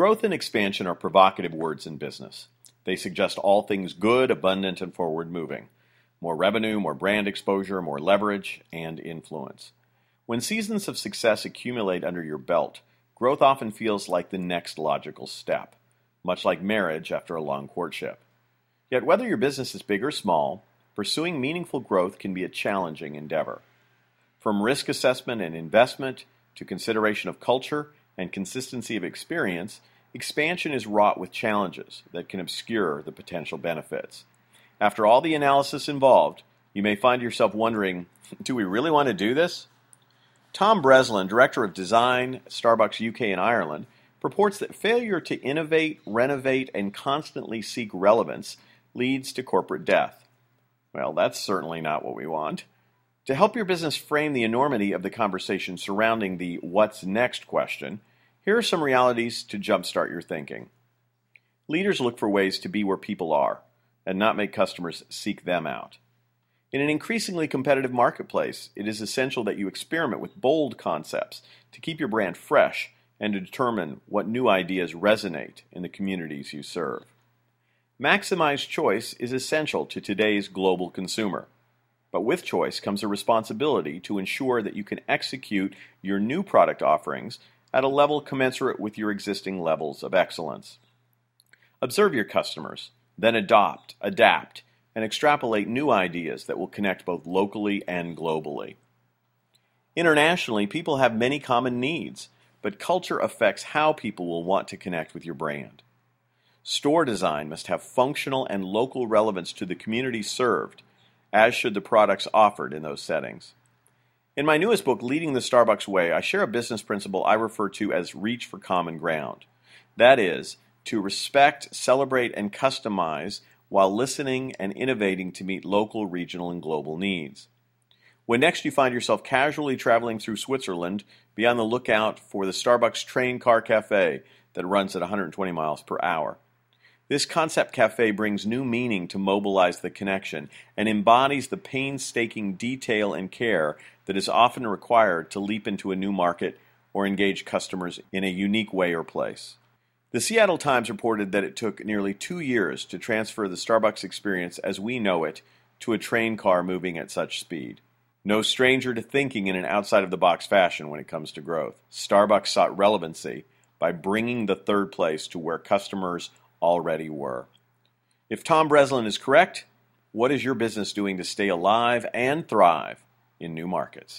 Growth and expansion are provocative words in business. They suggest all things good, abundant, and forward moving more revenue, more brand exposure, more leverage, and influence. When seasons of success accumulate under your belt, growth often feels like the next logical step, much like marriage after a long courtship. Yet, whether your business is big or small, pursuing meaningful growth can be a challenging endeavor. From risk assessment and investment to consideration of culture and consistency of experience, expansion is wrought with challenges that can obscure the potential benefits. After all the analysis involved, you may find yourself wondering do we really want to do this? Tom Breslin, Director of Design Starbucks UK and Ireland, purports that failure to innovate, renovate, and constantly seek relevance leads to corporate death. Well, that's certainly not what we want. To help your business frame the enormity of the conversation surrounding the what's next question, here are some realities to jumpstart your thinking. Leaders look for ways to be where people are and not make customers seek them out. In an increasingly competitive marketplace, it is essential that you experiment with bold concepts to keep your brand fresh and to determine what new ideas resonate in the communities you serve. Maximize choice is essential to today's global consumer. But with choice comes a responsibility to ensure that you can execute your new product offerings at a level commensurate with your existing levels of excellence. Observe your customers, then adopt, adapt, and extrapolate new ideas that will connect both locally and globally. Internationally, people have many common needs, but culture affects how people will want to connect with your brand. Store design must have functional and local relevance to the community served, as should the products offered in those settings. In my newest book, Leading the Starbucks Way, I share a business principle I refer to as reach for common ground. That is, to respect, celebrate, and customize while listening and innovating to meet local, regional, and global needs. When next you find yourself casually traveling through Switzerland, be on the lookout for the Starbucks Train Car Cafe that runs at 120 miles per hour. This concept cafe brings new meaning to mobilize the connection and embodies the painstaking detail and care that is often required to leap into a new market or engage customers in a unique way or place. The Seattle Times reported that it took nearly two years to transfer the Starbucks experience as we know it to a train car moving at such speed. No stranger to thinking in an outside of the box fashion when it comes to growth. Starbucks sought relevancy by bringing the third place to where customers already were. If Tom Breslin is correct, what is your business doing to stay alive and thrive in new markets?